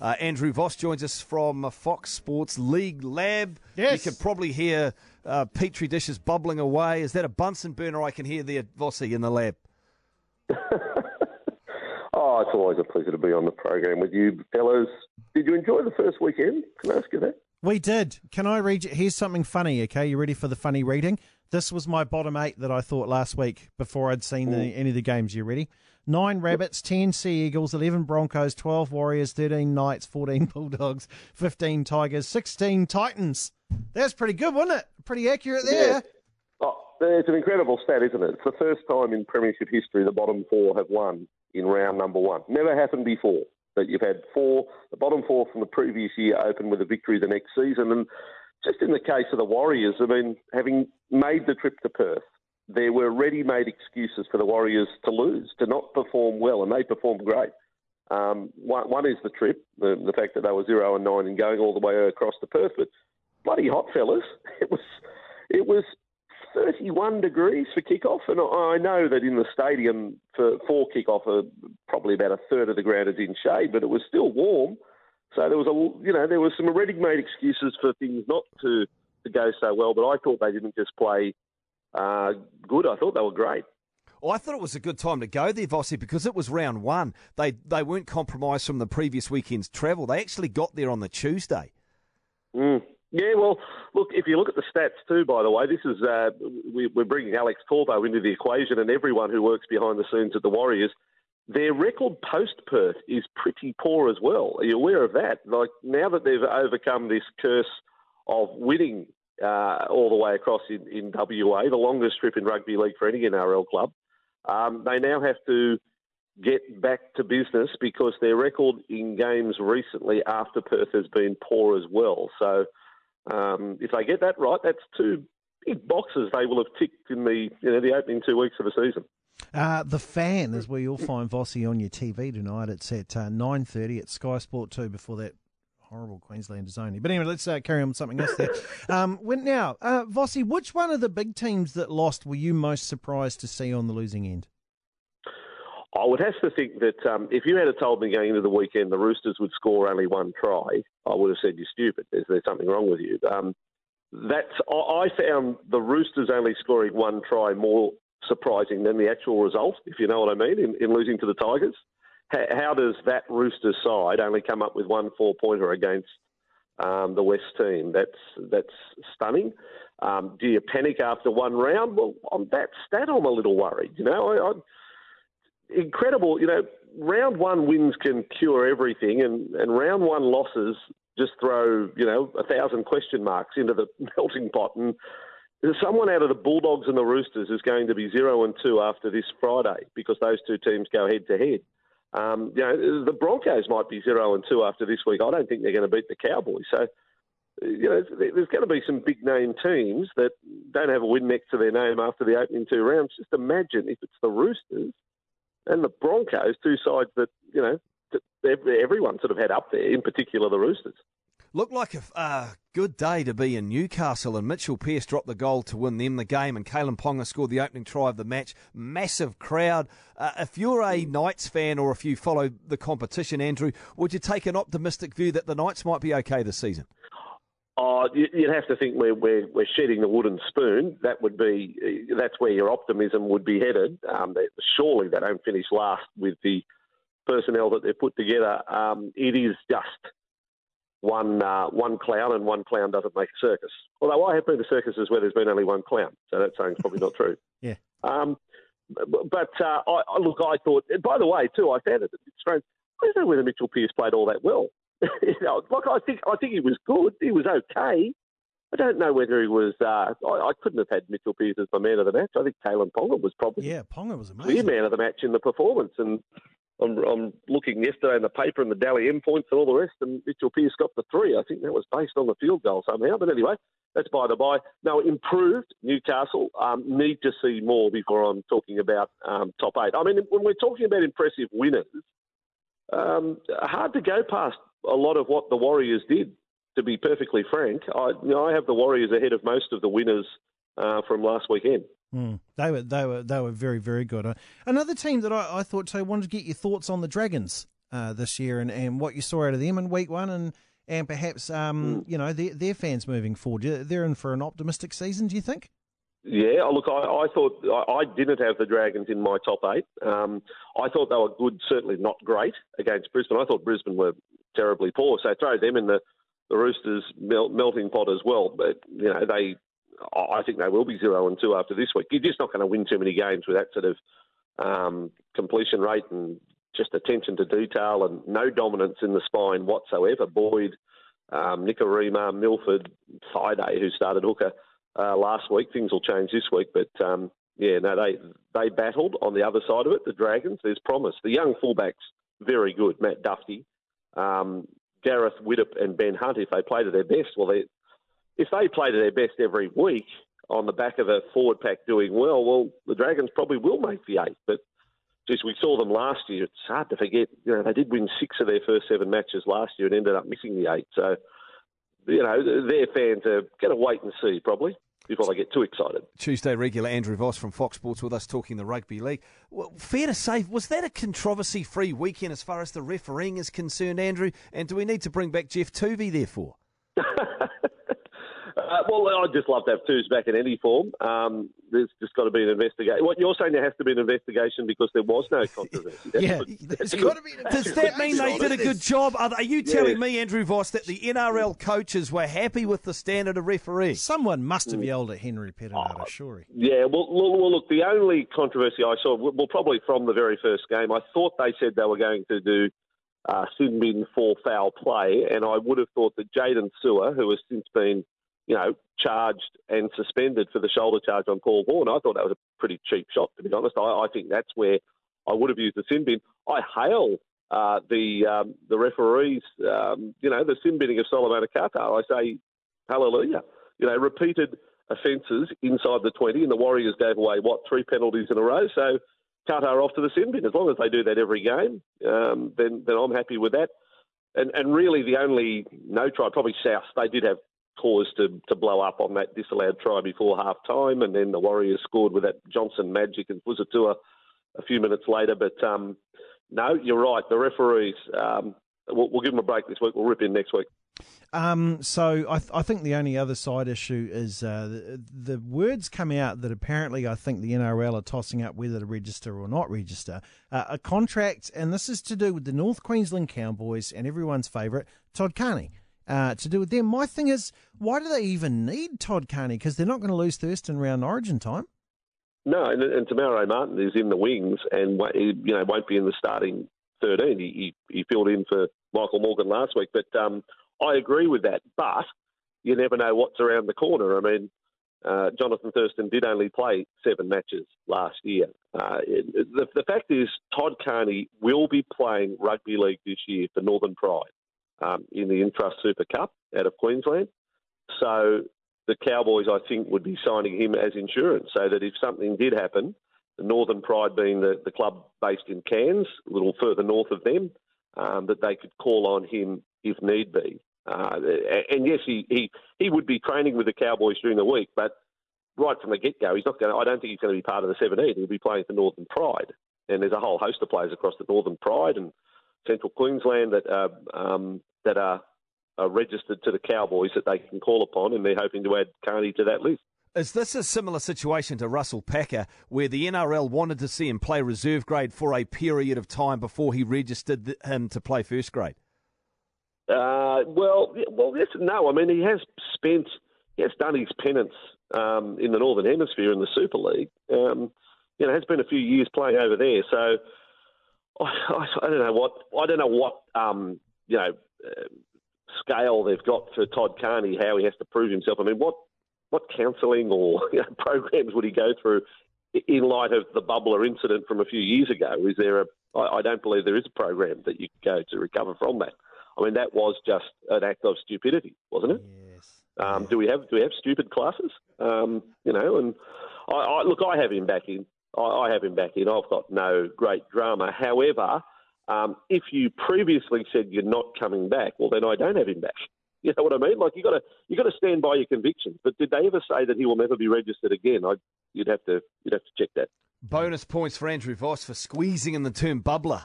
Uh, Andrew Voss joins us from Fox Sports League Lab. Yes. You can probably hear uh, petri dishes bubbling away. Is that a Bunsen burner I can hear there, Vossy, in the lab? oh, it's always a pleasure to be on the program with you fellas. Did you enjoy the first weekend? Can I ask you that? We did. Can I read you? Here's something funny, okay? You ready for the funny reading? This was my bottom eight that I thought last week before I'd seen the, any of the games. You ready? Nine Rabbits, 10 Sea Eagles, 11 Broncos, 12 Warriors, 13 Knights, 14 Bulldogs, 15 Tigers, 16 Titans. That's pretty good, wasn't it? Pretty accurate there. Yeah. Oh, it's an incredible stat, isn't it? It's the first time in Premiership history the bottom four have won in round number one. Never happened before that you've had four, the bottom four from the previous year open with a victory the next season. And just in the case of the Warriors, I mean, having made the trip to Perth, there were ready-made excuses for the Warriors to lose, to not perform well, and they performed great. Um, one, one, is the trip, the, the, fact that they were zero and nine and going all the way across to Perth, but bloody hot, fellas! It was, it was 31 degrees for kickoff, and I know that in the stadium for for kickoff, uh, probably about a third of the ground is in shade, but it was still warm. So there was a, you know, there was some ready-made excuses for things not to to go so well. But I thought they didn't just play uh, good. I thought they were great. Well, I thought it was a good time to go there, Vossi, because it was round one. They they weren't compromised from the previous weekend's travel. They actually got there on the Tuesday. Mm. Yeah, well, look, if you look at the stats too, by the way, this is uh, we, are bringing Alex Corvo into the equation and everyone who works behind the scenes at the Warriors. Their record post Perth is pretty poor as well. Are you aware of that? Like now that they've overcome this curse of winning uh, all the way across in, in WA, the longest trip in rugby league for any NRL club, um, they now have to get back to business because their record in games recently after Perth has been poor as well. So um, if they get that right, that's two big boxes they will have ticked in the you know the opening two weeks of the season. Uh, the fan is where you'll find Vossi on your TV tonight. It's at uh, nine thirty at Sky Sport Two. Before that, horrible Queenslanders only. But anyway, let's uh, carry on with something else there. Um, when, now, uh, Vossi, which one of the big teams that lost were you most surprised to see on the losing end? I would have to think that um, if you had told me going into the weekend the Roosters would score only one try, I would have said you're stupid. Is there something wrong with you? Um, that's I found the Roosters only scoring one try more surprising than the actual result, if you know what I mean, in, in losing to the Tigers. How, does that Roosters side only come up with one four pointer against um, the West team? That's that's stunning. Um, do you panic after one round? Well, on that stat, I'm a little worried. You know, I, I incredible. You know, round one wins can cure everything, and, and round one losses just throw you know a thousand question marks into the melting pot. And someone out of the Bulldogs and the Roosters is going to be zero and two after this Friday because those two teams go head to head. Um, you know, the Broncos might be zero and two after this week. I don't think they're going to beat the Cowboys. So, you know, there's going to be some big name teams that don't have a win next to their name after the opening two rounds. Just imagine if it's the Roosters and the Broncos, two sides that you know everyone sort of had up there, in particular the Roosters. Looked like a uh, good day to be in Newcastle, and Mitchell Pearce dropped the goal to win them the game, and Kalyn Ponga scored the opening try of the match. Massive crowd. Uh, if you're a Knights fan, or if you follow the competition, Andrew, would you take an optimistic view that the Knights might be okay this season? Oh, you'd have to think we're, we're, we're shedding the wooden spoon. That would be that's where your optimism would be headed. Um, surely they don't finish last with the personnel that they've put together. Um, it is just one uh, one clown, and one clown doesn't make a circus. Although I have been to circuses where there's been only one clown, so that saying's probably not true. yeah. Um, but uh, I, look, I thought. By the way, too, I found it a bit strange. I don't know whether Mitchell Pearce played all that well. you know, like I think I think he was good. He was okay. I don't know whether he was. Uh, I, I, couldn't have had Mitchell Pearce as my man of the match. I think Kalyn Ponga was probably yeah, Ponga was amazing. clear man of the match in the performance. And I'm, I'm, looking yesterday in the paper and the Dally M points and all the rest, and Mitchell Pearce got the three. I think that was based on the field goal somehow. But anyway, that's by the by. Now improved Newcastle. Um, need to see more before I'm talking about um, top eight. I mean, when we're talking about impressive winners, um, hard to go past a lot of what the Warriors did. To be perfectly frank, I, you know, I have the Warriors ahead of most of the winners uh, from last weekend. Mm, they were they were they were very very good. Uh, another team that I, I thought so wanted to get your thoughts on the Dragons. uh, this year and, and what you saw out of them in week one and and perhaps um, mm. you know their, their fans moving forward. They're in for an optimistic season, do you think? Yeah, oh, look, I, I thought I, I, didn't have the Dragons in my top eight. Um, I thought they were good, certainly not great against Brisbane. I thought Brisbane were terribly poor, so throw them in the the Roosters melting pot as well. But you know, they, I think they will be zero and two after this week. You're just not going to win too many games with that sort of um, completion rate and just attention to detail and no dominance in the spine whatsoever. Boyd, um, Nikorima, Milford, Friday, who started hooker uh, last week. Things will change this week, but um, yeah, no, they they battled on the other side of it. The Dragons, there's promise. The young fullbacks, very good. Matt Dufty, um, Gareth Widdop, and Ben Hunt. If they play to their best, well, they, if they play to their best every week on the back of a forward pack doing well, well, the Dragons probably will make the eight. But geez, we saw them last year. It's hard to forget. You know, they did win six of their first seven matches last year and ended up missing the eight. So, you know, their fans are going to wait and see probably before they get too excited. Tuesday regular Andrew Voss from Fox Sports with us talking the rugby league. Well, fair to say, was that a controversy-free weekend as far as the refereeing is concerned, Andrew? And do we need to bring back Geoff Toovey therefore? Uh, well, I'd just love to have twos back in any form. Um, there's just got to be an investigation. What you're saying, there has to be an investigation because there was no controversy. yeah, there's got to be. Does that mean they did a good job? Are, you telling me, Andrew Voss, that the NRL coaches were happy with the standard of referee? Someone must have mm. yelled at Henry Perenara, oh, sure. Yeah, well, well, look, the only controversy I saw, well, probably from the very first game, I thought they said they were going to do uh, sin bin for foul play, and I would have thought that Jayden Su'a, who has since been you know, charged and suspended for the shoulder charge on Paul Vaughan. I thought that was a pretty cheap shot, to be honest. I, I think that's where I would have used the sin bin. I hail uh, the um, the referees, um, you know, the sin binning of Solomon Kata. I say, hallelujah. You know, repeated offences inside the 20, and the Warriors gave away, what, three penalties in a row? So Kata off to the sin bin. As long as they do that every game, um, then, then I'm happy with that. And, and really, the only no try, probably South, they did have cause to, to blow up on that disallowed try before half time, and then the Warriors scored with that Johnson magic and was it to a, a few minutes later. But um, no, you're right. The referees, um, we'll, we'll, give them a break this week. We'll rip in next week. Um, so I, th- I, think the only other side issue is uh, the, the, words come out that apparently I think the NRL are tossing up whether to register or not register uh, a contract, and this is to do with the North Queensland Cowboys and everyone's favourite Todd Carney uh, to do with them. My thing is, why do they even need Todd Carney? Because they're not going to lose Thurston round Origin time. No, and, and Martin is in the wings and you know won't be in the starting thirteen. He, he, he filled in for Michael Morgan last week, but um, I agree with that. But you never know what's around the corner. I mean, uh, Jonathan Thurston did only play seven matches last year. Uh, the, the fact is, Todd Carney will be playing rugby league this year for Northern Pride um, in the Intrust Super Cup out of Queensland. So the Cowboys, I think, would be signing him as insurance so that if something did happen, the Northern Pride being the, the club based in Cairns, a little further north of them, um, that they could call on him if need be. Uh, and yes, he, he, he would be training with the Cowboys during the week, but right from the get go, he's not going. I don't think he's going to be part of the 17. He'll be playing for Northern Pride, and there's a whole host of players across the Northern Pride and Central Queensland that are, um, that are, are registered to the Cowboys that they can call upon, and they're hoping to add Carney to that list. Is this a similar situation to Russell Packer, where the NRL wanted to see him play reserve grade for a period of time before he registered him to play first grade? Uh, well, well, yes, no. I mean, he has spent, he has done his penance um, in the Northern Hemisphere in the Super League. Um, you know, has been a few years playing over there, so I, I don't know what I don't know what um, you know uh, scale they've got for Todd Carney, how he has to prove himself. I mean, what what counselling or you know, programs would he go through in light of the bubbler incident from a few years ago? Is there a? I, I don't believe there is a program that you go to recover from that. I mean, that was just an act of stupidity, wasn't it? Yes. Um, do we have do we have stupid classes? Um, you know, and I, I, look, I have him back in. I, I have him back in. I've got no great drama. However, um, if you previously said you're not coming back, well, then I don't have him back. You know what I mean? Like you got to you got to stand by your convictions. But did they ever say that he will never be registered again? I, you'd have to you'd have to check that. Bonus points for Andrew Voss for squeezing in the term bubbler